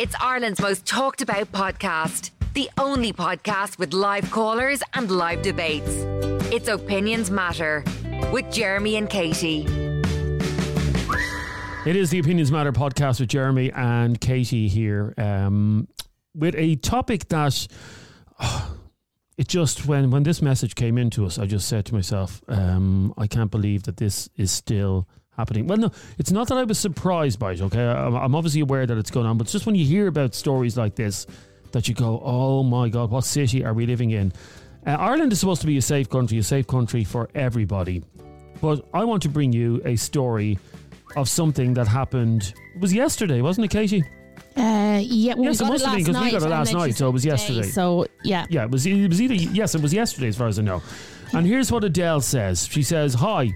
It's Ireland's most talked about podcast. The only podcast with live callers and live debates. It's Opinions Matter with Jeremy and Katie. It is the Opinions Matter podcast with Jeremy and Katie here, um, with a topic that oh, it just when when this message came into us, I just said to myself, um, I can't believe that this is still happening. Well, no, it's not that I was surprised by it. Okay, I'm, obviously aware that it's going on, but it's just when you hear about stories like this that you go, "Oh my God, what city are we living in?" Uh, Ireland is supposed to be a safe country, a safe country for everybody. But I want to bring you a story of something that happened. It was yesterday, wasn't it, Katie? Uh, yeah, well, Yes, it we got must have been, 'cause we got it last night, so it was yesterday. today, So yeah, Yeah, it was. It was either yes, it was yesterday, as far as I know. And here's what Adele says. She says, "Hi,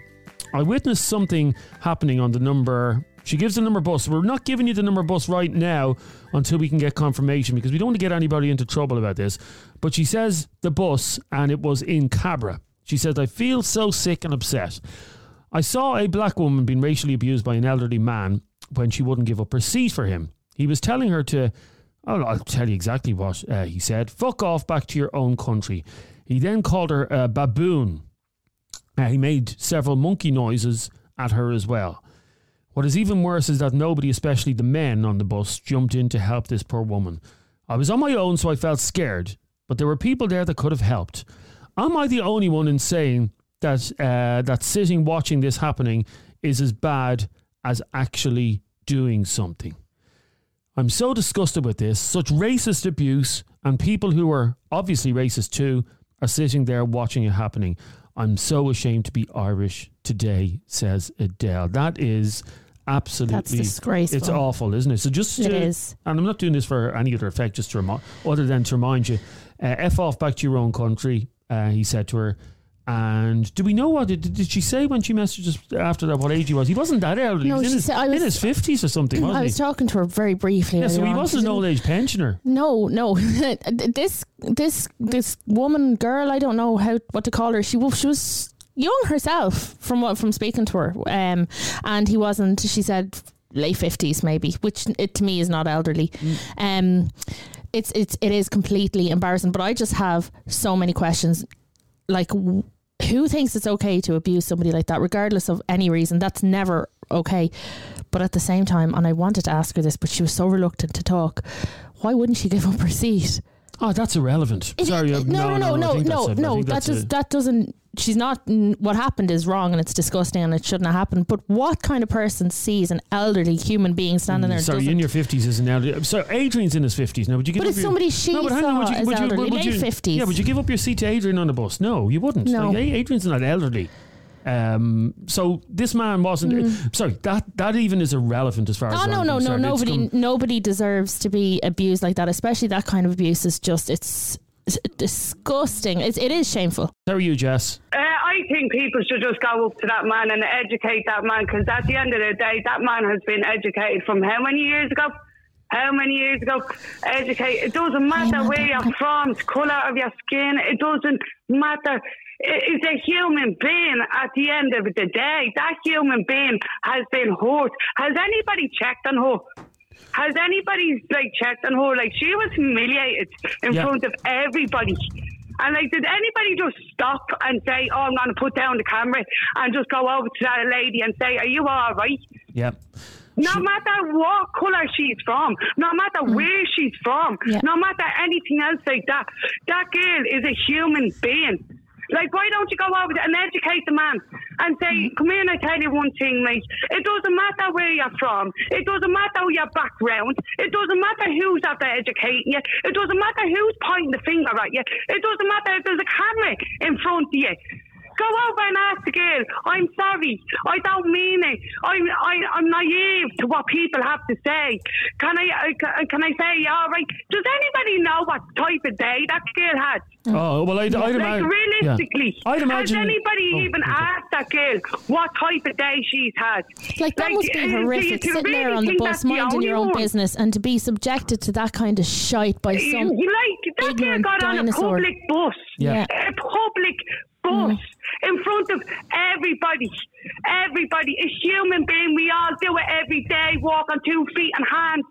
I witnessed something happening on the number." She gives the number bus. We're not giving you the number bus right now until we can get confirmation because we don't want to get anybody into trouble about this. But she says the bus, and it was in Cabra. She says, "I feel so sick and upset." I saw a black woman being racially abused by an elderly man when she wouldn't give up her seat for him. He was telling her to, oh, I'll tell you exactly what uh, he said fuck off back to your own country. He then called her a baboon. He made several monkey noises at her as well. What is even worse is that nobody, especially the men on the bus, jumped in to help this poor woman. I was on my own, so I felt scared, but there were people there that could have helped. Am I the only one in saying that uh, that sitting watching this happening is as bad as actually doing something? I'm so disgusted with this. Such racist abuse, and people who are obviously racist too are sitting there watching it happening. I'm so ashamed to be Irish today, says Adele. That is absolutely That's disgraceful. It's awful, isn't it? So just It to- is. and I'm not doing this for any other effect, just to remind, other than to remind you, uh, f off back to your own country. Uh, he said to her. And do we know what did, did she say when she messaged us after that? What age he was? He wasn't that elderly. No, he was in she his, said- I was- in his fifties or something. Wasn't I was he? talking to her very briefly. Yeah, so he on. wasn't an old age pensioner. No, no. this this this woman, girl, I don't know how what to call her. She she was young herself from what from speaking to her. Um, and he wasn't. She said late fifties maybe, which it to me is not elderly. Um, it's it's it is completely embarrassing. But I just have so many questions. Like, who thinks it's okay to abuse somebody like that, regardless of any reason? That's never okay. But at the same time, and I wanted to ask her this, but she was so reluctant to talk. Why wouldn't she give up her seat? Oh, that's irrelevant. Is it- Sorry, uh, no, no, no, no, no, a- no. That does that doesn't. She's not. What happened is wrong and it's disgusting and it shouldn't have happened. But what kind of person sees an elderly human being standing there? and Mm, Sorry, in your fifties is an elderly. So Adrian's in his fifties now. Would you give But up it's your, somebody she no, but hang on, would saw you, would you, elderly, would you, late 50s. Yeah, would you give up your seat to Adrian on the bus? No, you wouldn't. No. Like, Adrian's not elderly. Um, so this man wasn't. Sorry, that that even is irrelevant as far as Mm. Oh no I'm no no! It's Nobody come- nobody deserves to be abused like that. Especially that kind of abuse is just it's, it's disgusting. It's, it is shameful. How are you, Jess? Uh, I think people should just go up to that man and educate that man because at the end of the day, that man has been educated from how many years ago? How many years ago? Educate. It doesn't matter where you're from, the colour of your skin. It doesn't matter. It's a human being at the end of the day. That human being has been hurt. Has anybody checked on her? Has anybody like checked on her? Like she was humiliated in Yeah. front of everybody. And like, did anybody just stop and say, "Oh, I'm going to put down the camera," and just go over to that lady and say, "Are you all right?" Yeah. No matter what colour she's from, no matter mm. where she's from, Yeah. no matter anything else like that, that girl is a human being. Like, why don't you go over and educate the man and say, mm. come here and I tell you one thing, mate. It doesn't matter where you're from. It doesn't matter your background. It doesn't matter who's after educating you. It doesn't matter who's pointing the finger at you. It doesn't matter if there's a camera in front of you. Go over and ask the girl, I'm sorry, I don't mean it. I'm, I, I'm naive to what people have to say. Can I, I can I say, all right? Does anybody know what type of day that girl had? Oh well, I'd, I'd Like imagine. realistically, yeah. I'd imagine. has anybody Oh, even okay. asked that girl what type of day she's had? Like that must uh, be do you horrific. really Sitting there on the bus, that's the minding your own one? business, and to be subjected to that kind of shite by You, some you like that girl ignorant got on a public bus, Yeah. a public bus Mm. In front of everybody. Everybody, a human being, we all do it every day, walk on two feet and hands.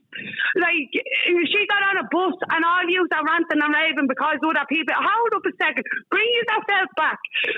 Like, she got on a bus and all you are ranting and raving because other people. Hold up a second. Bring yourself back.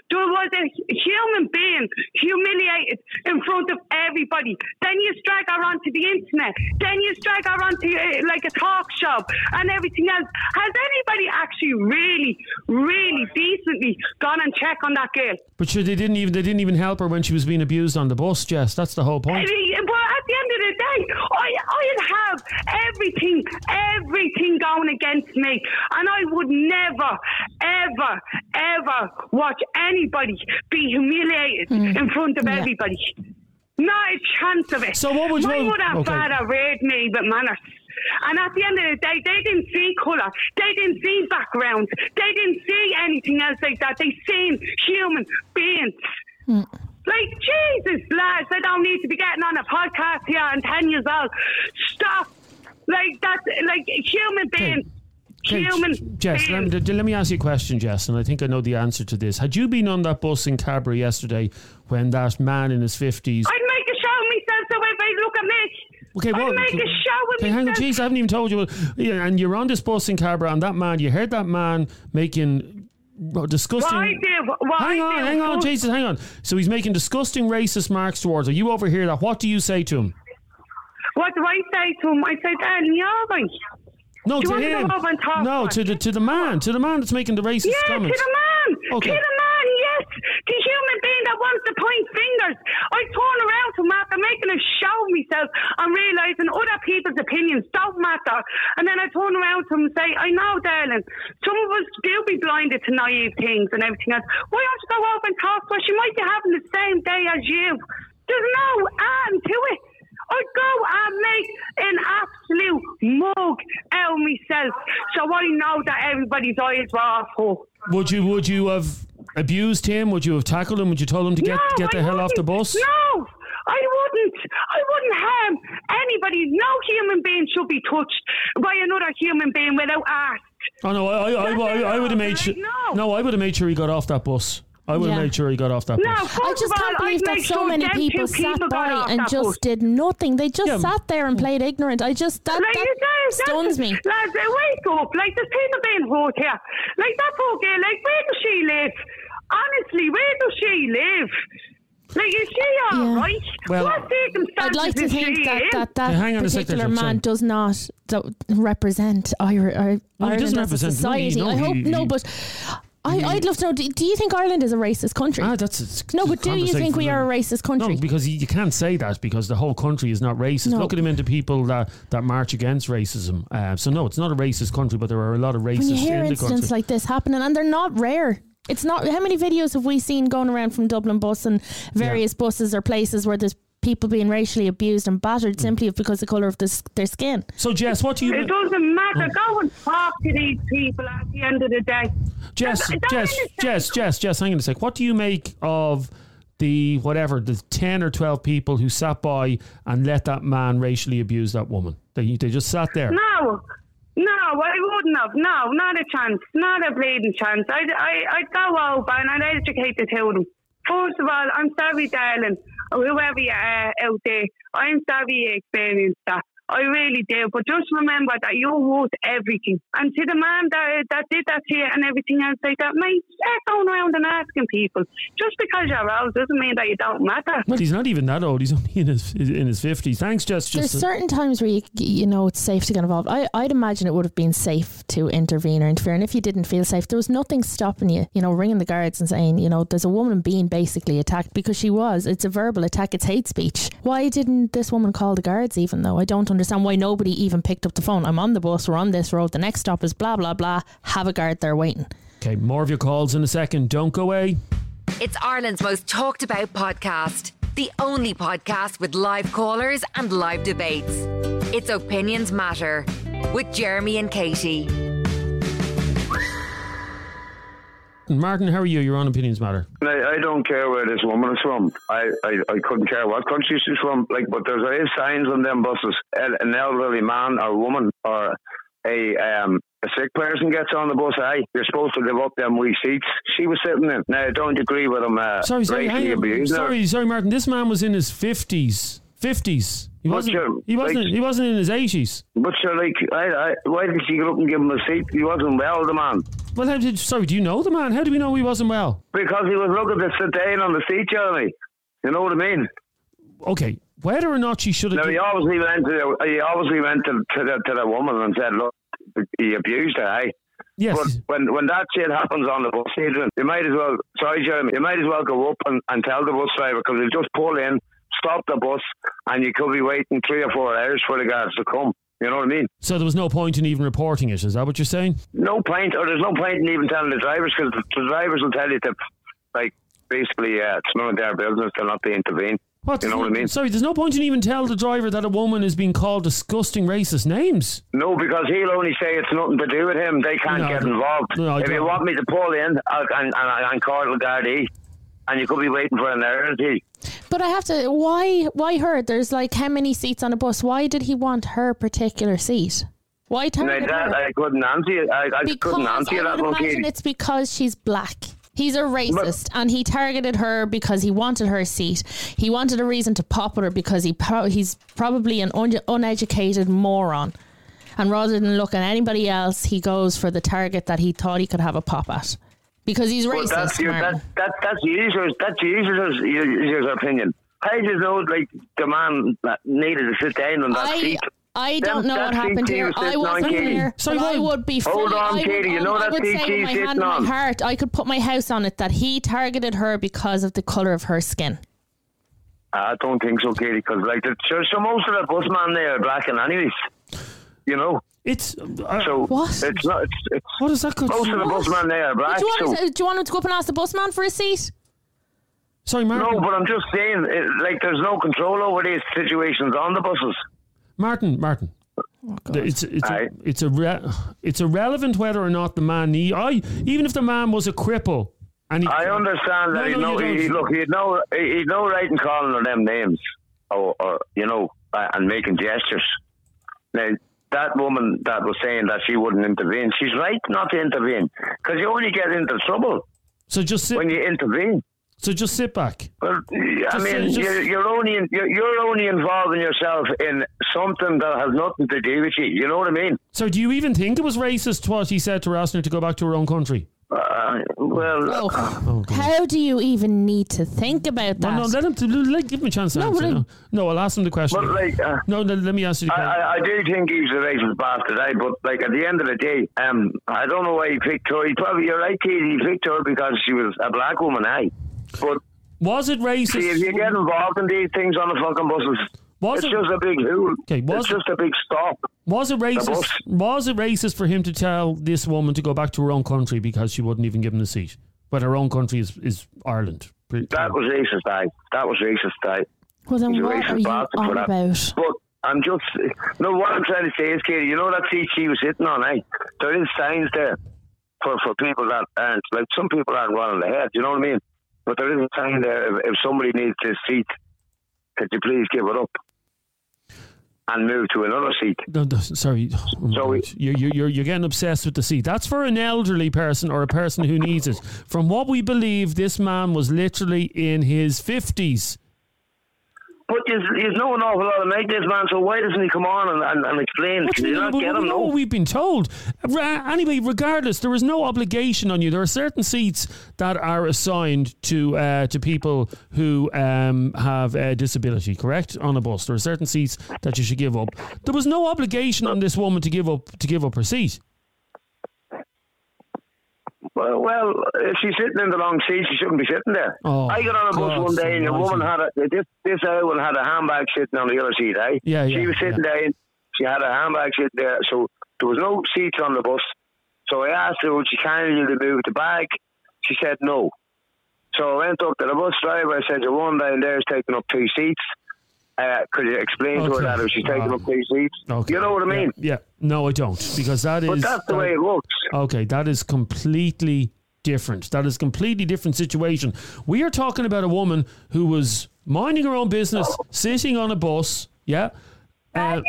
There was a human being humiliated in front of everybody. Then you drag her onto the internet. Then you drag her onto uh, like a talk show and everything else. Has anybody actually really, really decently gone and checked on that girl? But sure, they didn't even they didn't even help her when she was being abused on the bus, Jess. That's the whole point. mean, but at the end of the day, I, I'd have everything, everything going against me. And I would never, ever, ever watch anybody be humiliated hmm. in front of Yeah. everybody. Not a chance of it. So what would you- My mother and okay. father reared me with manners. And at the end of the day, they didn't see colour. They didn't see background. They didn't see anything else like that. They seen human beings. Hmm. Like, Jesus, lads, I don't need to be getting on a podcast here. I'm 10 years old. Stop. Like, that's like human beings. Okay, Human Jess, let me, let me ask you a question, Jess, and I think I know the answer to this. Had you been on that bus in Cabra yesterday when that man in his 50s. I'd make a show of myself so everybody look at me. Okay, I'd well, make a show of okay, hang on, myself. jeez, I haven't even told you. And you're on this bus in Cabra, and that man, you heard that man making disgusting. I do, what hang on, hang on, Jesus, hang on. So he's making disgusting racist marks towards her. You overhear that. What do you say to him? What do I say to him? I say, Dan, you're right. No, Do to to him. go over and talk no, to to the to the man, to the man that's making the racist Yeah, comments. to the man. Okay. To the. The human being that wants to point fingers. I turn around to him after making a show of myself and realising other people's opinions don't matter. And then I turn around to him and say, I know, darling, some of us do be blinded to naive things and everything else. Why don't you go over and talk to her? She might be having the same day as you. There's no end to it. I'd go and make an absolute mug out of myself so I know that everybody's eyes were her. Would you would you have abused him? Would you have tackled him? Would you told him to get no, get the I hell off the wouldn't. bus? No, I wouldn't. I wouldn't harm anybody. No human being should be touched by another human being without ask. Oh no, I I, I, I, I would have made sure. No. No, I would have made sure he got off that bus. I would have Yeah. made sure he got off that No, bus. first I just can't believe I'd that so sure many people sat people by and just bus. did nothing. They just Yeah. sat there and played ignorant. I just that, Like, that you guys, that's- stuns me. Lads, wake up. Like, there's people being hurt here. Like, that poor girl, like, where does she live? Honestly, where does she live? Like, is she alright? Well, what circumstances I'd like to think that that, that Yeah, hang on a sec there, particular man sorry. does not do- represent Irish, Ireland doesn't as a represent- no, he- society. no, I hope he- no, but I, I'd love to know. Do, do you think Ireland is a racist country? Ah, that's it's no, but do you think we another- are a racist country? No, because you, you can't say that because the whole country is not racist. No. Look at him into people that, that march against racism. Uh, so no, it's not a racist country, but there are a lot of racists when you hear in the incidents country. like this happening, and they're not rare. It's not. How many videos have we seen going around from Dublin bus and various buses or places where there's people being racially abused and Mm. battered simply because of the colour of this, their skin? so Jess, what do you? It doesn't matter. Go and talk to these people at the end of the day. Jess, Don't- don't Jess. Jess, Jess, Jess, hang on a sec. What do you make of the whatever the ten or twelve people who sat by and let that man racially abuse that woman? They they just sat there. No, no, I wouldn't have. No, not a chance. Not a bleeding chance. I'd, I, I'd go over and I'd educate the them. First of all, I'm sorry, darling, whoever you are out there. I'm sorry you experienced that. I really do. But just remember that you're worth everything. And to the man that, that did that to you and everything else like that, mate, start going around and asking people. Just because you're old doesn't mean that you don't matter. Well, he's not even that old. He's only in his in his fifties. Thanks, Jess. There's Just certain times where you, you know it's safe to get involved. I, I'd imagine it would have been safe to intervene or interfere. And if you didn't feel safe, there was nothing stopping you, you know, ringing the guards and saying, you know, there's a woman being basically attacked because she was. It's a verbal attack. It's hate speech. Why didn't this woman call the guards even though? I don't understand why nobody even picked up the phone. I'm on the bus. We're on this road. The next stop is blah, blah, blah. Have a guard there waiting. okay. More of your calls in a second. Don't go away. It's Ireland's most talked about podcast. The only podcast with live callers and live debates. It's Opinions Matter with Jeremy and Katie. Martin, how are you? You're on Opinions Matter. I, I don't care where this woman is from. I, I, I couldn't care what country she's from. Like, but there's always signs on them buses. An an elderly man or woman or a um, a sick person gets on the bus, aye, you're supposed to give up them wee seats. She was sitting in. Now, I don't agree with him. Uh, Sorry, sorry, racially hang on. abusing sorry, sorry, Martin. This man was in his fifties. Fifties. He wasn't. you're- He wasn't. like- he wasn't in his eighties. But you're like, I, I, why did she get up and give him a seat? He wasn't well, the man. Well, how did? Sorry, do you know the man? How do we know he wasn't well? Because he was looking to sit down on the seat, Jeremy. You know what I mean? Okay, whether or not she should have. Now, he obviously went to, he obviously went to, to, the, to the woman and said, look, he abused her, eh? yes. But when when that shit happens on the bus, Adrian, you might as well. Sorry, Jeremy. You might as well go up and, and tell the bus driver because he'll just pull in, stop the bus, and you could be waiting three or four hours for the guards to come. You know what I mean? so there was no point in even reporting it. Is that what you're saying? No point, or there's no point in even telling the drivers because the, drivers will tell you to, like, basically, uh, it's none of their business to not to intervene. What? You know what I mean? Sorry, there's no point in even tell the driver that a woman is being called disgusting racist names. No, because he'll only say it's nothing to do with him. They can't No, get involved. no, if you want me to pull in I'll, and, and, and call the Gardaí, and you could be waiting for an eternity. But I have to. Why? Why her? There's like how many seats on a bus? Why did he want her particular seat? Why target that, her? I couldn't answer you. I, I because couldn't answer I that would imagine it's because she's black. He's a racist, and he targeted her because he wanted her seat. He wanted a reason to pop at her because he pro- he's probably an un- uneducated moron. And rather than look at anybody else, he goes for the target that he thought he could have a pop at because he's But racist. that's your, Martin. that, that, that's the user's, that's the user's, user's opinion. I just know, like, the man that needed to sit down on that I seat. I don't know that what happened here. I sitting on wasn't Katie. there, Sorry, I would be. Hold fully- on, I would, Katie, you know I that would say CT with my hand on on. my heart, I could put my house on it that he targeted her because of the color of her skin. I don't think so, Katie, because, like, the, so, so most of the busman there are black and anyways. You know? It's. Uh, So What? it's not, it's, it's what is that? Good most of the what? busman there are black. Do you, want so, to, do you want him to go up and ask the busman for a seat? Sorry, Martin. no, but I'm just saying, it, like, there's no control over these situations on the buses. Martin. Martin. Oh, It's it's a, it's a re- it's irrelevant whether or not the man need. I even if the man was a cripple and he, I understand that No, he no, know, you he, look, he'd no, he'd no right in calling her them names, or, or you know, uh, and making gestures. Now, that woman that was saying that she wouldn't intervene, she's right not to intervene, because you only get into trouble So just sit. when you intervene. so just sit back. Well, I Just mean, say- just- you're, you're only in, you're, you're only involving yourself in something that has nothing to do with you. You know what I mean? So do you even think it was racist what he said to her, asking her to go back to her own country? Uh, well, Oh, how do you even need to think about that? No, no, let him. To, let, give him a chance to No, answer. but I- No, no, I'll ask him the question. but like. Uh, no, let, let me ask you the I, question. I, I do think he's a racist bastard, eh? but like at the end of the day, um, I don't know why he picked her. He probably, you're right, Katie, he picked her because she was a black woman, eh? But was it racist? see, if you get involved in these things on the fucking buses, Was it's it- just a big hool. Okay, was it's it- just a big stop. Was it racist? Was it racist for him to tell this woman to go back to her own country because she wouldn't even give him the seat? But her own country is, is Ireland. That was racist, eh? That was racist, eh? well, then he's what racist are you bastard for on that. about? But I'm just no. What I'm trying to say is, Katie, you know that seat she was sitting on, eh? There is signs there for for people that aren't like some people aren't well in the head. You know what I mean? But there is a sign there. If, if somebody needs this seat, could you please give it up and move to another seat? No, no, sorry, oh So you're, you're, you're getting obsessed with the seat. That's for an elderly person or a person who needs it. From what we believe, this man was literally in his 50s. But you, you know an awful lot about this man, so why doesn't he come on and, and, and explain? Do you you not get him? No, we've been told. Anyway, regardless, there is no obligation on you. There are certain seats that are assigned to uh, to people who um, have a disability. Correct on a bus, there are certain seats that you should give up. There was no obligation on this woman to give up to give up her seat. Well, well, if she's sitting in the long seat, she shouldn't be sitting there. Oh, I got on a bus one day and a woman had a this this one had a handbag sitting on the other seat. Eh? Yeah, yeah She was sitting yeah. there. She had a handbag sitting there, so there was no seats on the bus. So I asked her, would she kindly move the bag? She said no. So I went up to the bus driver. I said, the one down there is taking up two seats. Uh, could you explain to her that if she's taking Wow. up two seats? Okay. You know what I mean? Yeah. yeah. No, I don't, because that is. But that's the that- way it works. Okay, that is completely different. That is completely different situation. We are talking about a woman who was minding her own business, sitting on a bus. Yeah. Uh,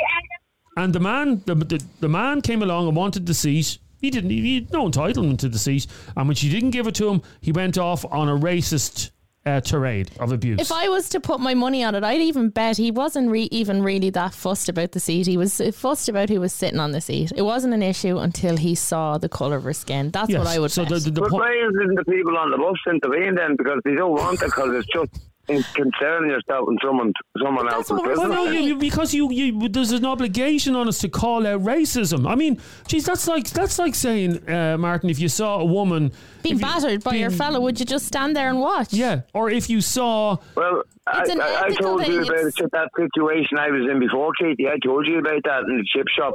And the man, the, the, the man came along and wanted the seat. He didn't. He had no entitlement to the seat. And when she didn't give it to him, he went off on a racist uh, tirade of abuse. If I was to put my money on it, I'd even bet he wasn't re- even really that fussed about the seat. He was fussed about who was sitting on the seat. It wasn't an issue until he saw the colour of her skin. That's Yes, what I would say. so bet. the, the, the But point. why isn't the people on the bus intervene then? Because they don't want it because it's just in concerning yourself and someone someone That's else's what we're Well, business. no, you, you- because you, you, there's an obligation on us to call out racism. I mean, geez, that's like that's like saying, uh, Martin, if you saw a woman Being if you- battered by your fellow, would you just stand there and watch? yeah, or if you saw, Well, I, an I, I ethical told you about it's- that situation I was in before, Katie. I told you about that in the chip shop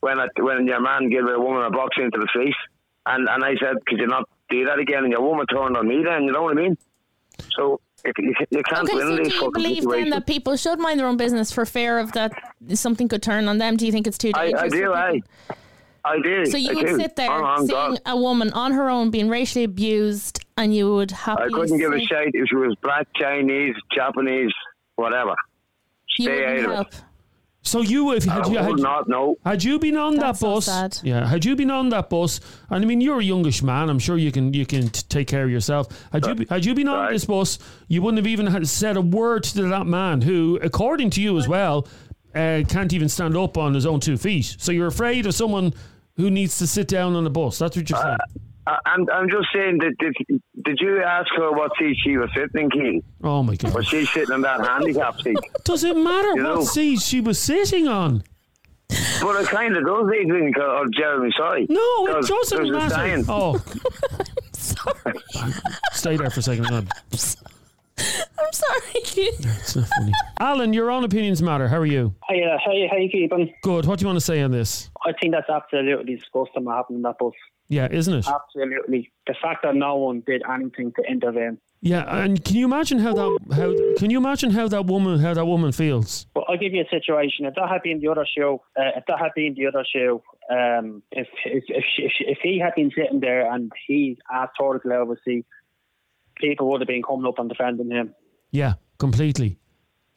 when I, when your man gave a woman a box into the face, and and I said, could you not do that again? And your woman turned on me. Then you know what I mean? So if you, you can't Okay, win so do you believe then that people should mind their own business for fear of that something could turn on them? Do you think it's too I, dangerous? I for do. I. I do. So you I would do. sit there Oh, seeing God. a woman on her own being racially abused, and you would have? I couldn't give a shit if she was black, Chinese, Japanese, whatever. Stay out of help. it. So you if had I you had, would not know. had you been on That's that so bus, sad. yeah, had you been on that bus, and I mean you're a youngish man, I'm sure you can you can t- take care of yourself. Had you had you been on Right. this bus, you wouldn't have even had said a word to that man who, according to you as well, uh, can't even stand up on his own two feet. So you're afraid of someone who needs to sit down on the bus. That's what you're saying. I, I'm, I'm just saying, did, did, did you ask her what seat she was sitting in, Keane? Oh my god. Was she sitting in that handicap seat? Does it matter You what know. seat she was sitting on? But it kind of does, even, or Jeremy, sorry. No, it 'Cause doesn't there's a matter. sign. Oh, Sorry, stay there for a second. No, I'm sorry. It's not funny. Alan, your own opinions matter. How are you? Hey, uh, how, you- how you keeping? Good. What do you want to say on this? I think that's absolutely disgusting what happened in that bus. Yeah, isn't it? Absolutely. The fact that no one did anything to intervene. Yeah, and can you imagine how that how can you imagine how that woman how that woman feels? Well, I'll give you a situation. If that had been the other shoe, uh, if that had been the other shoe, um, if if if, she, if, she- if he had been sitting there and he asked her to get out of a seat, people would have been coming up and defending him. Yeah, completely.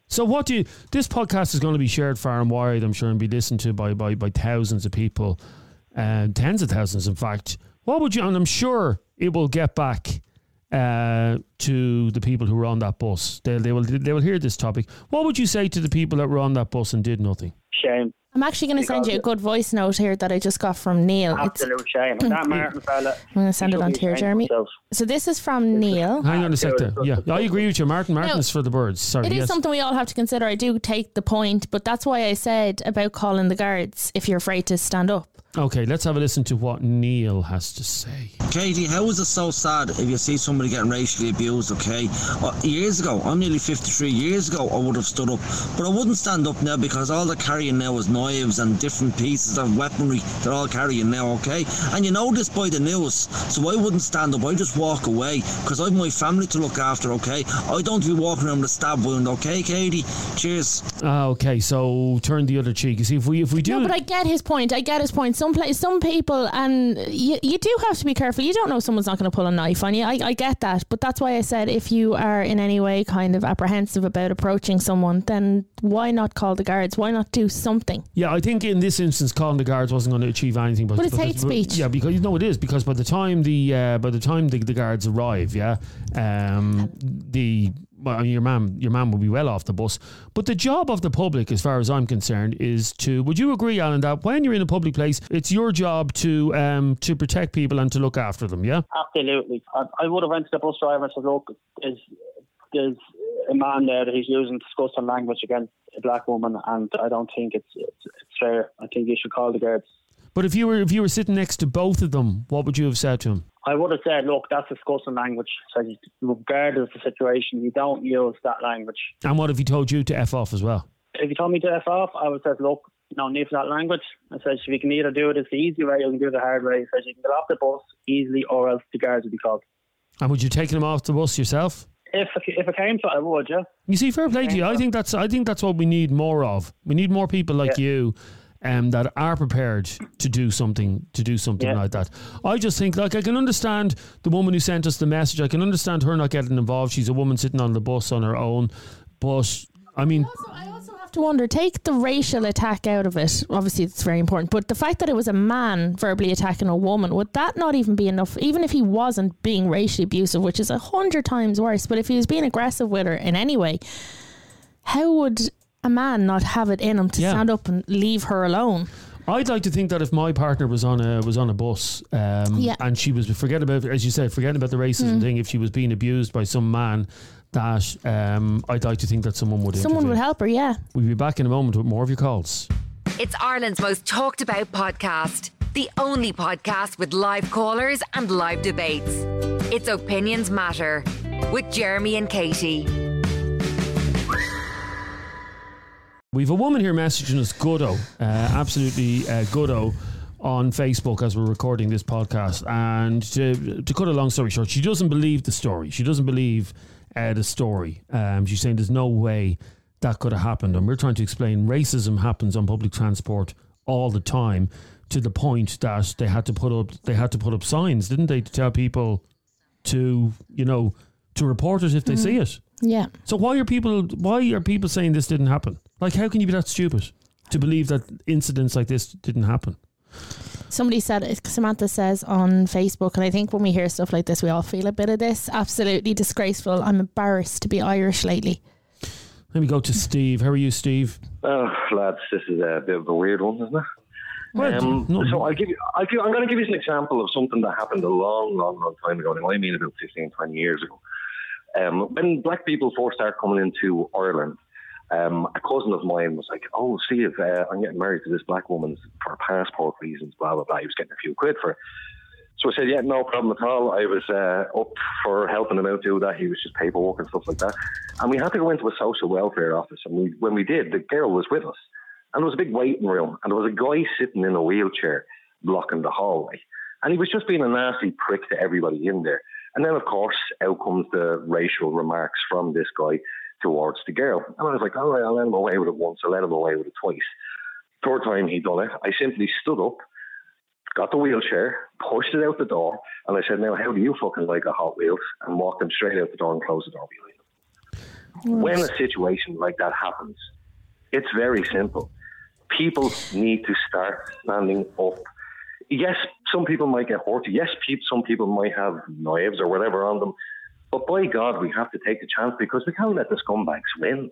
So what do you? This podcast is going to be shared far and wide, I'm sure, and be listened to by by, by thousands of people, uh, tens of thousands, in fact. What would you? And I'm sure it will get back uh, to the people who were on that bus. They they will they will hear this topic. What would you say to the people that were on that bus and did nothing? Shame. I'm actually going to send you a good voice note here that I just got from Neil. It's, Absolute shame. And that Martin fella. I'm going to send it on to here, Jeremy. So this is from Neil. Hang on a sec there. Yeah, I agree with you, Martin. Martin's for the birds. Sorry. It is yes. something we all have to consider. I do take the point, but that's why I said about calling the guards if you're afraid to stand up. Okay, let's have a listen to what Neil has to say. Katie, how is it so sad if you see somebody getting racially abused, okay? Uh, years ago, I'm nearly 53, years ago I would have stood up, but I wouldn't stand up now because all they're carrying now is knives and different pieces of weaponry they're all carrying now, okay? And you know this by the news, so I wouldn't stand up, I just walk away because I've my family to look after, okay? I don't be walking around with a stab wound, okay, Katie? Cheers. Ah, okay, so turn the other cheek. You see, if we if we do, No, but I get his point. I get his point. Some place, some people, and you, you do have to be careful. You don't know someone's not going to pull a knife on you. I, I get that, but that's why I said if you are in any way kind of apprehensive about approaching someone, then why not call the guards? Why not do something? Yeah, I think in this instance, calling the guards wasn't going to achieve anything. But But it's because- hate speech. Yeah, because you know it is because by the time the uh, by the time the, the guards arrive, yeah, um, the well, your man your man will be well off the bus. But the job of the public, as far as I'm concerned, is to. Would you agree, Alan, that when you're in a public place, it's your job to um to protect people and to look after them? Yeah. Absolutely. I, I would have went to the bus driver and said, look, there's, there's a man there that he's using disgusting language against a black woman, and I don't think it's, it's, it's fair. I think you should call the guards. But if you were if you were sitting next to both of them, what would you have said to him? I would have said, look, that's disgusting language. So you- regardless of the situation, you don't use that language. And what if he told you to f off as well? If you told me to F off, I would say, look, no need for that language. I said, "If we can either do it it's the easy way or you can do it the hard way. I said, you can get off the bus easily or else the guards will be called. And would you take him off the bus yourself? If, if it came to it, I would, yeah. You see, fair play to you. I think that's I think that's what we need more of. We need more people like you, um, that are prepared to do something to do something Yeah. like that. I just think like I can understand the woman who sent us the message. I can understand her not getting involved. She's a woman sitting on the bus on her own, but I mean, Also, I also have to wonder take the racial attack out of it. Obviously, it's very important, but the fact that it was a man verbally attacking a woman would that not even be enough? Even if he wasn't being racially abusive, which is a hundred times worse, but if he was being aggressive with her in any way, how would a man not have it in him to Yeah. stand up and leave her alone? I'd like to think that if my partner was on a was on a bus, um, Yeah. and she was forget about as you said, forgetting about the racism Mm. thing, if she was being abused by some man, that um, I'd like to think that someone would. Someone intervene. would help her, yeah. We'll be back in a moment with more of your calls. It's Ireland's most talked about podcast. The only podcast with live callers and live debates. It's Opinions Matter with Jeremy and Katie. We've a woman here messaging us, Goodo, uh, absolutely uh, Goodo, on Facebook as we're recording this podcast. And to, to cut a long story short, she doesn't believe the story. She doesn't believe uh, the story. Um, she's saying there's no way that could have happened. And we're trying to explain racism happens on public transport all the time to the point that they had to put up they had to put up signs, didn't they, to tell people to, you know, to report it if they see it. Yeah. So why are people why are people saying this didn't happen? Like how can you be that stupid to believe that incidents like this didn't happen? Somebody said it, Samantha says on Facebook, and I think when we hear stuff like this, we all feel a bit of this. Absolutely disgraceful. I'm embarrassed to be Irish lately. Let me go to Steve. How are you, Steve? Oh, lads, this is a bit of a weird one, isn't it? Well, Um, no- so I'll give you, I'll give, I'm going to give you an example of something that happened a long, long, long time ago. Now, I mean about 15, 20 years ago. Um, when black people first started coming into Ireland, um, a cousin of mine was like, "Oh, Steve, uh, I'm getting married to this black woman for passport reasons." Blah blah blah. He was getting a few quid for it. So I said, "Yeah, no problem at all." I was uh, up for helping him out do that. He was just paperwork and stuff like that. And we had to go into a social welfare office. And we, when we did, the girl was with us, and there was a big waiting room, and there was a guy sitting in a wheelchair blocking the hallway, and he was just being a nasty prick to everybody in there. And then, of course, out comes the racial remarks from this guy towards the girl. And I was like, all right, I'll let him away with it once, I'll let him away with it twice. Third time he done it, I simply stood up, got the wheelchair, pushed it out the door, and I said, now, how do you fucking like a Hot Wheels? And walked him straight out the door and closed the door behind him. When a situation like that happens, it's very simple. People need to start standing up. Yes, some people might get hurt. Yes, some people might have knives or whatever on them. But by God, we have to take the chance because we can't let the scumbags win.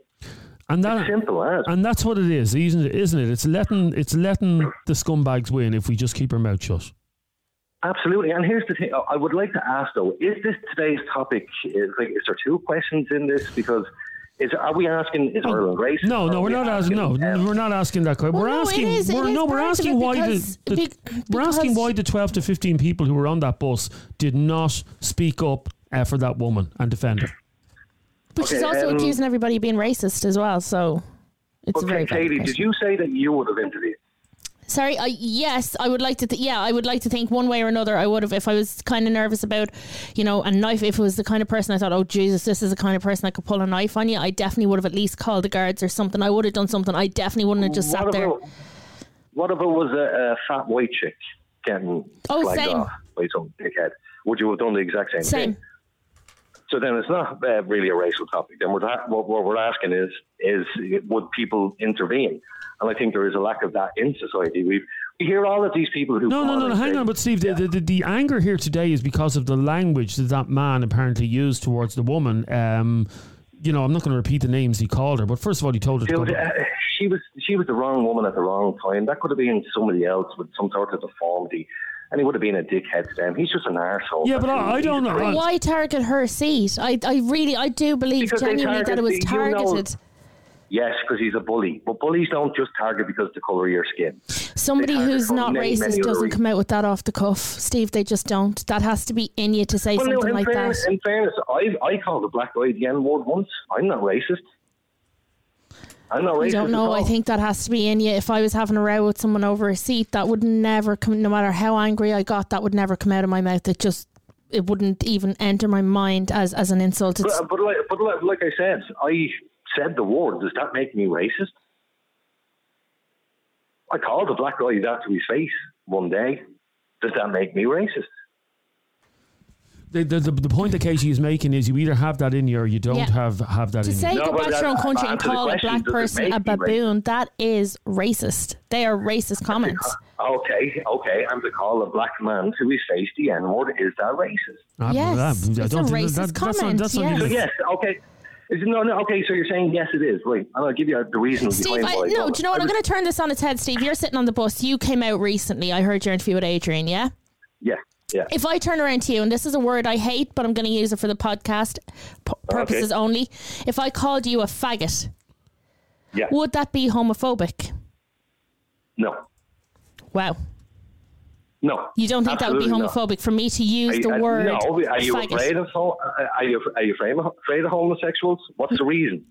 And that It's simple as. and that's what it is, isn't it? Isn't it? It's letting it's letting the scumbags win if we just keep our mouth shut. Absolutely. And here's the thing I would like to ask though, is this today's topic is like is there two questions in this? Because is are we asking is Ireland racist? Oh, No, no, we're we not asking. No, um, we're not asking that. question. Well, we're no, asking. is- we're, is no, we're asking why because- the, the be- we're asking why the twelve to fifteen people who were on that bus did not speak up uh, for that woman and defend her. But she's Okay, also um, accusing everybody of being racist as well. So it's a very Okay, valid Katie, question. did you say that you would have interviewed? Sorry, I, yes, I would like to. Th- yeah, I would like to think one way or another. I would have if I was kind of nervous about, you know, a knife. If it was the kind of person I thought, oh Jesus, this is the kind of person that could pull a knife on you. I definitely would have at least called the guards or something. I would have done something. I definitely wouldn't have just sat there. About, what if it was a, a fat white chick getting Oh, flagged same. off by some dickhead? Would you have done the exact same, Same. thing? So then it's not uh, really a racial topic. Then ta- what, what we're asking is is would people intervene? And I think there is a lack of that in society. We we hear all of these people who No, no, no, no. Hang on, but Steve, the, the, the, the anger here today is because of the language that that man apparently used towards the woman. Um, you know, I'm not going to repeat the names he called her, but first of all, he told her to. Dude, uh, she was she was the wrong woman at the wrong time. That could have been somebody else with some sort of deformity, and he would have been a dickhead to them. He's just an arsehole. Yeah, but I- I don't know. He's a Why target her seat? I, I really, I do believe Because they genuinely that it was target- you know- targeted. Yes, because he's a bully. But bullies don't just target because of the colour of your skin. Somebody who's not many, racist many doesn't come out with that off the cuff, Steve. They just don't. That has to be in you to say Well, something in, like fairness, that. in fairness, I, I called a black guy the N word once. I'm not racist. I'm not racist. I don't know. I think that has to be in you. If I was having a row with someone over a seat, that would never come. No matter how angry I got, that would never come out of my mouth. It just, it wouldn't even enter my mind as as an insult. It's, But, but, like, but like, like I said, I said the word. Does that make me racist? I called a black guy that to his face one day. Does that make me racist? The, the, the, the point that Katie is making is you either have that in you or you don't Yeah. have have that To in say you. No, go back to your own country and answer the call a black person a baboon, that is racist. They are racist comments. Okay, okay, and to call a black man to his face the N word is that racist? Ah, Yes, that- I it's a don't think racist that- that's not- comment, that's not yes. So yes, okay. Is it, no, no, okay. So you're saying yes, it is. Wait, and I'll give you the reason Steve, behind I, no, don't. you know what? I I'm going to turn this on its head, Steve. You're sitting on the bus. You came out recently. I heard your interview with Adrian, yeah? Yeah, yeah. If I turn around to you, and this is a word I hate, but I'm going to use it for the podcast p- purposes only. If I called you a faggot, Yeah. would that be homophobic? No, Wow. no. You don't think that would be Absolutely not. homophobic for me to use Are the word No, are you faggot? afraid of are you are you afraid of homosexuals? What's the reason?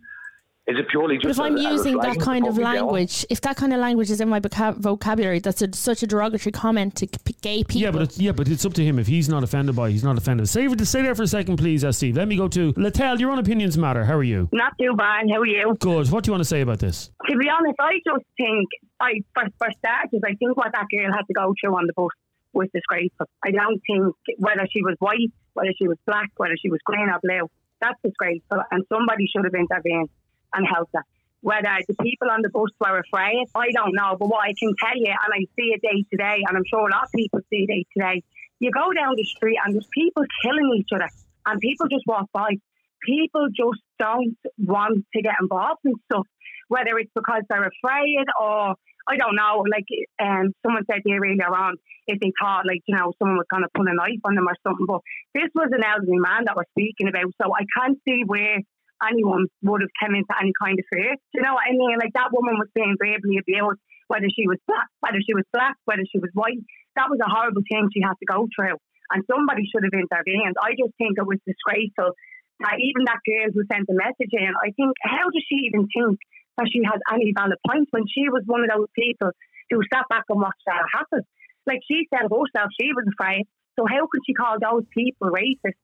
Is it purely just? But if I'm a- a using that kind of put down? language, if that kind of language is in my voca- vocabulary, that's a, such a derogatory comment to p- gay people. Yeah, but it's, yeah, but it's up to him. If he's not offended by, it, he's not offended. Stay, stay there for a second, please, uh, Steve. Let me go to Latel. Your own opinions matter. How are you? Not too bad. How are you? Good. What do you want to say about this? To be honest, I just think, I for, for starters, I think what that girl had to go through on the bus was disgraceful. I don't think whether she was white, whether she was black, whether she was green or blue, that's disgraceful, and somebody should have intervened and her. Whether the people on the bus were afraid, I don't know. But what I can tell you, and I see it day to day, and I'm sure a lot of people see it day to day, you go down the street and there's people killing each other, and people just walk by. People just don't want to get involved in stuff, whether it's because they're afraid or I don't know. Like um, someone said here earlier on, if they thought like you know someone was going to pull a knife on them or something, but this was an elderly man that we're speaking about, so I can't see where anyone would have come into any kind of fear. Do you know what I mean? Like that woman was being verbally abused, whether she was black, whether she was black, whether she was white. That was a horrible thing she had to go through, and somebody should have intervened. I just think it was disgraceful that even that girl who sent the message in, I think, how does she even think that she has any valid points when she was one of those people who sat back and watched that happen? Like she said herself, she was afraid. So how could she call those people racist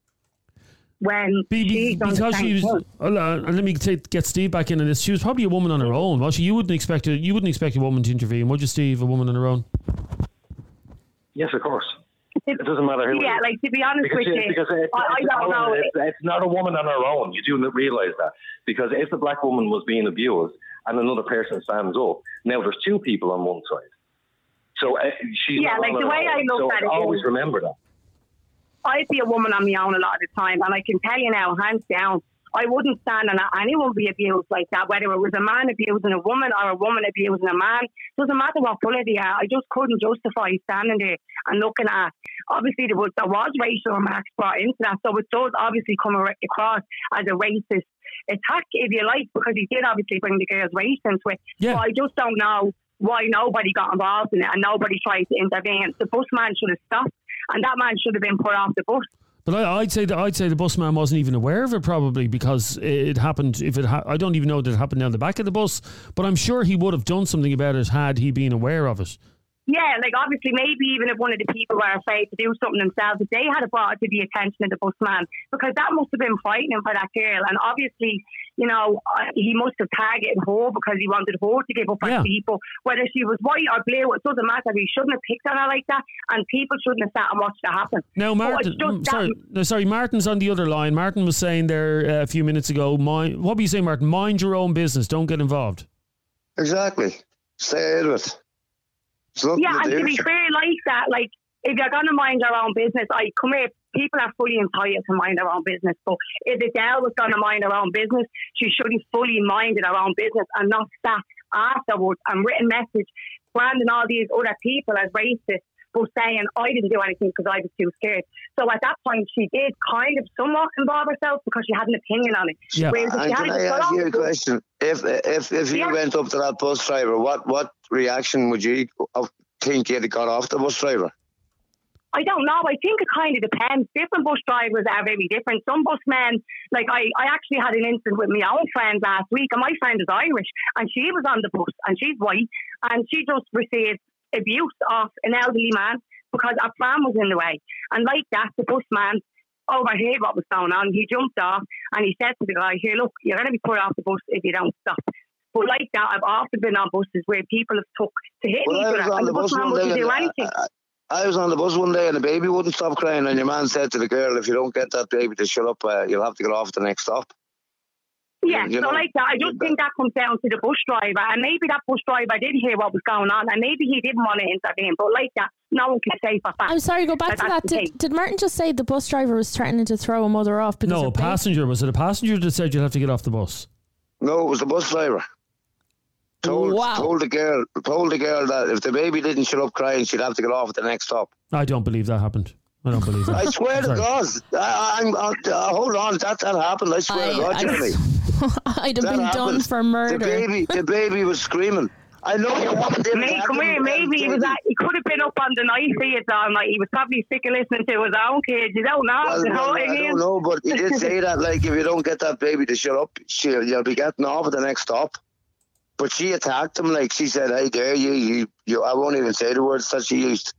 when Be- be- she's done the because same she was, thing? and let me take, get Steve back in on this. She was probably a woman on her own. Well, she, you wouldn't expect a, you wouldn't expect a woman to intervene, would you, Steve? A woman on her own. Yes, of course. It doesn't matter who. Yeah, it is. like to be honest because, with you, because it's, I, I don't know. It's, it's not a woman on her own. You do not realise that because if the black woman was being abused and another person stands up, now there's two people on one side. So uh, she's Yeah, not like on the her way own. I look so at it always remember that. I'd be a woman on my own a lot of the time, and I can tell you now, hands down, I wouldn't stand and let anyone be abused like that, whether it was a man abusing a woman or a woman abusing a man. Doesn't matter what colour they are. I just couldn't justify standing there and looking at. Obviously, there was there was racial remarks brought into that, so it does obviously come across as a racist attack, if you like, because he did obviously bring the girl's race into it. Yeah. But I just don't know why nobody got involved in it and nobody tried to intervene. The bus man should have stopped, and that man should have been put off the bus. But I, I'd say that I'd say the busman wasn't even aware of it probably because it happened. If it, ha- I don't even know that it happened down the back of the bus, but I'm sure he would have done something about it had he been aware of it. Yeah, like obviously, maybe even if one of the people were afraid to do something themselves, if they had brought it to the attention of the busman, because that must have been frightening for that girl. And obviously, you know, uh, he must have targeted her because he wanted her to give up Yeah. on people. Whether she was white or blue, it doesn't matter. He shouldn't have picked on her like that, and people shouldn't have sat and watched it happen. Now, But Martin, it's mm, that- sorry, no, sorry, Martin's on the other line. Martin was saying there uh, a few minutes ago. Mind, what were you saying, Martin? Mind your own business. Don't get involved. Exactly. Stay out of it. It's nothing Yeah, to and do to be fair, like that, like if you're gonna mind your own business, I come here. People are fully entitled to mind their own business, but if Adele was gonna mind her own business, she should have fully minded her own business and not sat afterwards and written message branding all these other people as racist. But saying I didn't do anything because I was too scared. So at that point, she did kind of somewhat involve herself because she had an opinion on it. Yeah. Whereas if And can I ask you a question? If if if you Yeah. went up to that bus driver, what what reaction would you think you'd have got off the bus driver? I don't know. I think it kind of depends. Different bus drivers are very different. Some busmen, like I, I actually had an incident with my own friend last week, and my friend is Irish, and she was on the bus, and she's white, and she just received abuse off an elderly man because our pram was in the way. And like that, the busman overheard what was going on. He jumped off and he said to the guy, Here, look, you're going to be put off the bus if you don't stop. But like that, I've often been on buses where people have took to hit Well, each I other, was on and the the bus busman one wouldn't day. do and anything. I, I was on the bus one day and the baby wouldn't stop crying, and your man said to the girl, "If you don't get that baby to shut up, uh, you'll have to get off at the next stop." Yeah, You so know, like that, I just think that comes down to the bus driver, and maybe that bus driver didn't hear what was going on, and maybe he didn't want to intervene. But like that, no one can say for fact. I'm sorry, go back to that. Did, did Martin just say the bus driver was threatening to throw a mother off because No, a passenger. Was it a passenger that said you'll have to get off the bus? No, it was the bus driver. Told Wow. told the girl told the girl that if the baby didn't shut up crying, she'd have to get off at the next stop. I don't believe that happened. I don't believe that. I swear to Sorry. God, I, I'm, uh, hold on, that that happened. I swear to God, I- Jeremy. I'd have That been done for murder. The baby, the baby was screaming. I know you wanted to. Mate, come here, maybe he was at, he could have been up on the night theatre all night. He was probably sick of listening to his own kids. You don't know. Well, you know I I don't know, but he did say that, like, if you don't get that baby to shut up, she'll, you'll be getting off at the next stop. But she attacked him, like, she said, I dare you, you, you I won't even say the words that she used.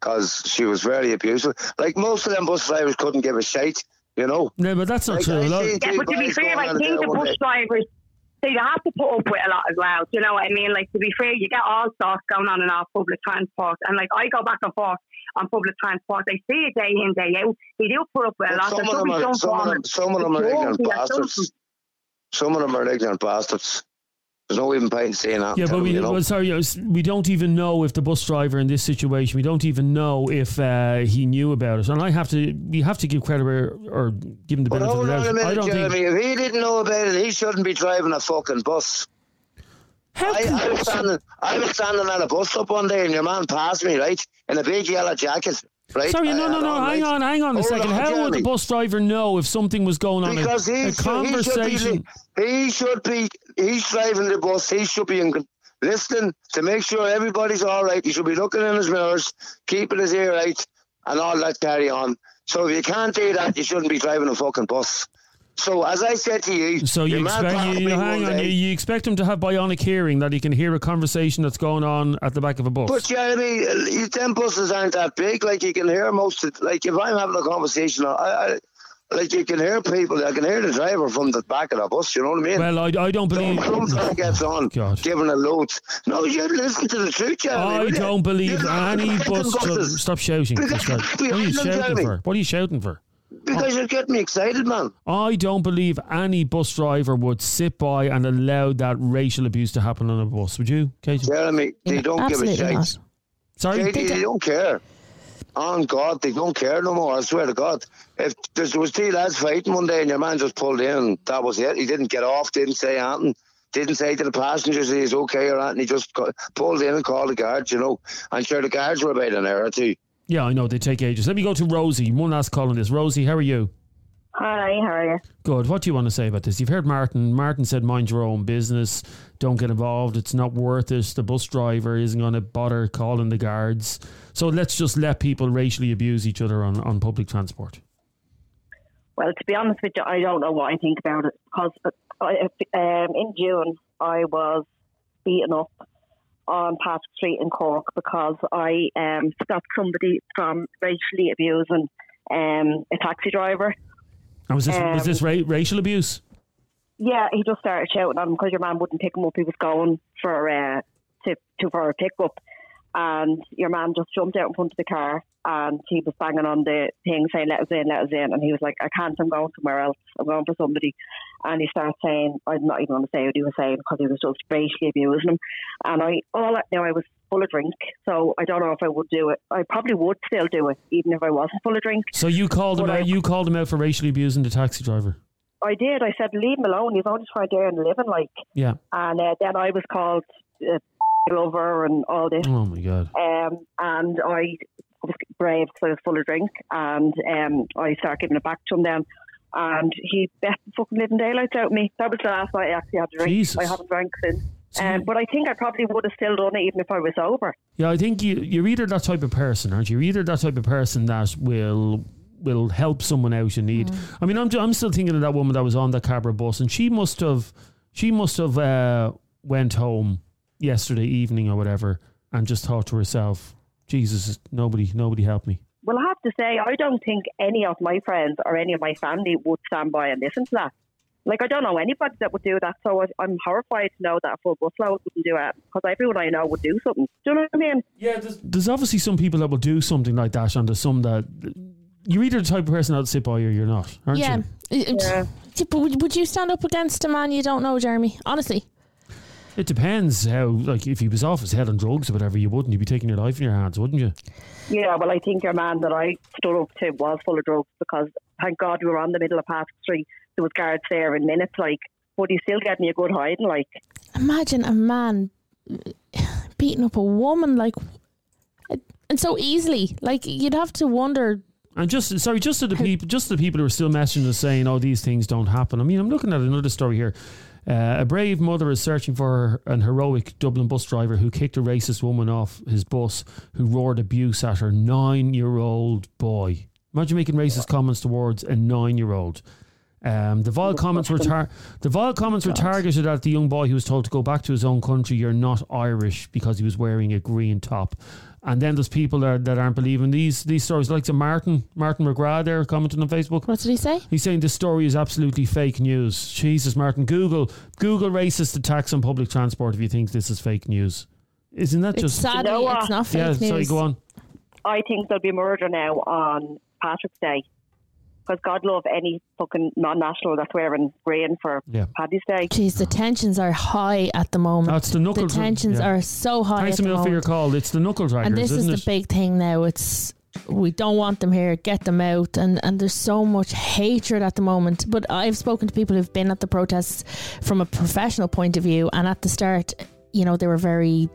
Because she was very abusive. Like, most of them bus drivers couldn't give a shit, you know. No, but that's not Like, true. I A lot- see- Yeah, but to be Guys fair, going I think the bus drivers they have to put up with a lot as well. Do you know what I mean? Like to be fair, you get all sorts going on in our public transport, and like I go back and forth on public transport. They see it day in day out. They do put up with a lot. some, of them are, some some, of them, some of them are ignorant security or something. bastards. Some of them are ignorant bastards. There's no even point in saying that. Yeah, but we, you know? well, sorry, we don't even know if the bus driver in this situation. We don't even know if uh, he knew about it, and I have to. We have to give credit or, or give him the benefit of hold the doubt. I don't Jeremy. think. If he didn't know about it, he shouldn't be driving a fucking bus. How I, I was standing, I was standing at a bus stop one day, and your man passed me, right, in a big yellow jacket, right? Sorry, no, no, no. Hang on, hang on a second. on, How would the bus driver know if something was going on? Because a, he, a should, conversation. he should be, he should be, he's driving the bus. He should be in, listening to make sure everybody's all right. He should be looking in his mirrors, keeping his ear right, and all that carry on. So if you can't do that, you shouldn't be driving a fucking bus. So as I said to you, So you expect you, hang on, you, you expect him to have bionic hearing that he can hear a conversation that's going on at the back of a bus. But Jeremy, you- them buses aren't that big. Like you can hear most of. Like if I'm having a conversation, I, I like you can hear people. I can hear the driver from the back of the bus. You know what I mean? well, I, I don't believe. Some fella gets on, God. giving a load. No, you listen to the truth, Jeremy. I don't believe any bus. buses. Stop shouting. Because Stop- you're What are you shouting for? What are you shouting for? Because you're getting me excited, man. I don't believe any bus driver would sit by and allow that racial abuse to happen on a bus. Would you, Katie? Jeremy, they Yeah, don't give a absolutely shit. not. Sorry. They, they don't care. On God, they don't care no more. I swear to God. If there was two lads fighting one day and your man just pulled in, that was it. He didn't get off, didn't say anything, didn't say to the passengers he's okay or anything. He just pulled in and called the guards, you know. I'm sure the guards were about an hour or two. Yeah, I know they take ages. Let me go to Rosie. One last call on this. Rosie, how are you? Hi, how are you? Good. What do you want to say about this? You've heard Martin. Martin said, "Mind your own business. Don't get involved. It's not worth it. The bus driver isn't going to bother calling the guards. So let's just let people racially abuse each other on, on public transport." Well, to be honest with you, I don't know what I think about it because um, in June I was beaten up on Patrick Street in Cork because I um, stopped somebody from racially abusing um, a taxi driver. And was this was Um, this ra- racial abuse? Yeah, he just started shouting at him because your man wouldn't pick him up. He was going for uh, to, to for a pickup, and your man just jumped out in front of the car and he was banging on the thing saying "Let us in, let us in," and he was like, "I can't. I'm going somewhere else. I'm going for somebody." And he started saying, "I'm not even going to say what he was saying because he was just racially abusing him." And I all I now I was full of drink, so I don't know if I would do it. I probably would still do it even if I wasn't full of drink. So you called him I- out. You called him out for racially abusing the taxi driver. I did. I said, "Leave him alone. He's only trying to earn a living." Like. Yeah. and uh, then I was called uh, lover and all this. Oh my god. Um, and I was brave because I was full of drink, and um, I started giving it back to him then. And he bet the fucking living daylights out of me. That was the last night I actually had to drink. Jesus. I haven't drank since. Um, but I think I probably would have still done it even if I was sober. Yeah, I think you you're either that type of person, aren't you? You're either that type of person that will will help someone out in need. I mean, I'm I'm still thinking of that woman that was on the Cabra bus, and she must have she must have uh, went home yesterday evening or whatever, and just thought to herself, "Jesus, nobody nobody helped me." Well, I have to say, I don't think any of my friends or any of my family would stand by and listen to that. Like I don't know anybody that would do that, so I, I'm horrified to know that a full busload wouldn't do it because everyone I know would do something. Do you know what I mean? Yeah, there's, there's obviously some people that will do something like that, and there's some that you're either the type of person that'll sit by or you're not, aren't yeah. you? Uh, uh, But would, would you stand up against a man you don't know, Jeremy? Honestly. It depends how, like, if he was off his head on drugs or whatever, you wouldn't. You'd be taking your life in your hands, wouldn't you? Yeah, well, I think your man that I stood up to was full of drugs because thank God we were on the middle of Patrick Street. There was guards there in minutes, like, but he's still getting a good hiding, like. Imagine a man beating up a woman like, and so easily. Like you'd have to wonder. And just sorry, just to the people, just the people who are still messaging us saying, "Oh, these things don't happen." I mean, I'm looking at another story here. Uh, a brave mother is searching for an heroic Dublin bus driver who kicked a racist woman off his bus who roared abuse at her nine-year-old boy. Imagine making racist comments towards a nine-year-old. Um, the vile comments were tar- the vile comments were targeted at the young boy who was told to go back to his own country. You're not Irish because he was wearing a green top. And then there's people that, that aren't believing these these stories, like to Martin Martin McGrath there commenting on Facebook. What did he say? He's saying this story is absolutely fake news. Jesus, Martin, Google Google racist attacks on public transport if you think this is fake news. Isn't that It's just sadly, You know it's not fake yeah? news. Sorry, go on. I think there'll be murder now on Patrick's Day. Because God love any fucking non-national that's wearing green for Yeah. Paddy's Day. Jeez, the tensions are high at the moment. That's the knuckle. the tensions yeah. are so high. Thanks at a the million for your moment. call. It's the knuckle draggers, and this is isn't the it? big thing now. It's we don't want them here. Get them out. And and there's so much hatred at the moment. But I've spoken to people who've been at the protests from a professional point of view, and at the start, you know, they were very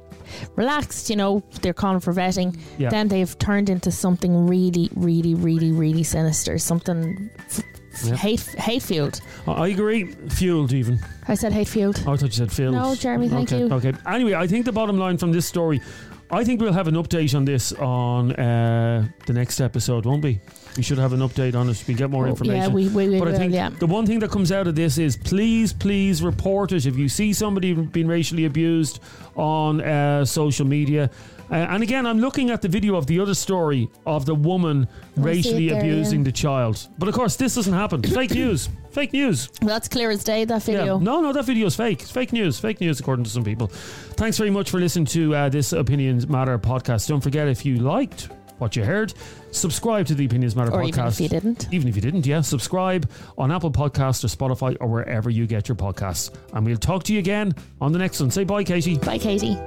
relaxed. You know, they're calling for vetting. Yeah. Then they've turned into something really, really, really, really sinister. Something. F- Yeah. Hate, hate fueled. I agree. Fueled even. I said hate fueled. Oh, I thought you said filled. No, Jeremy, thank okay, you. Okay. Anyway, I think the bottom line from this story, I think we'll have an update on this on uh, the next episode, won't we? We should have an update on it. We get more information. yeah, we- we- we but I will, think yeah. the one thing that comes out of this is please, please report it if you see somebody being racially abused on uh, social media. Uh, and again, I'm looking at the video of the other story of the woman racially there, abusing yeah. the child. But of course, this doesn't happen. Fake news. Fake news. Well, that's clear as day. That video. Yeah. No, no, that video is fake. It's fake news. Fake news, according to some people. Thanks very much for listening to uh, this Opinions Matter podcast. Don't forget, if you liked what you heard. Subscribe to the Opinions Matter or podcast. Even if you didn't. Even if you didn't, yeah. Subscribe on Apple Podcasts or Spotify or wherever you get your podcasts. And we'll talk to you again on the next one. Say bye, Katie. Bye, Katie.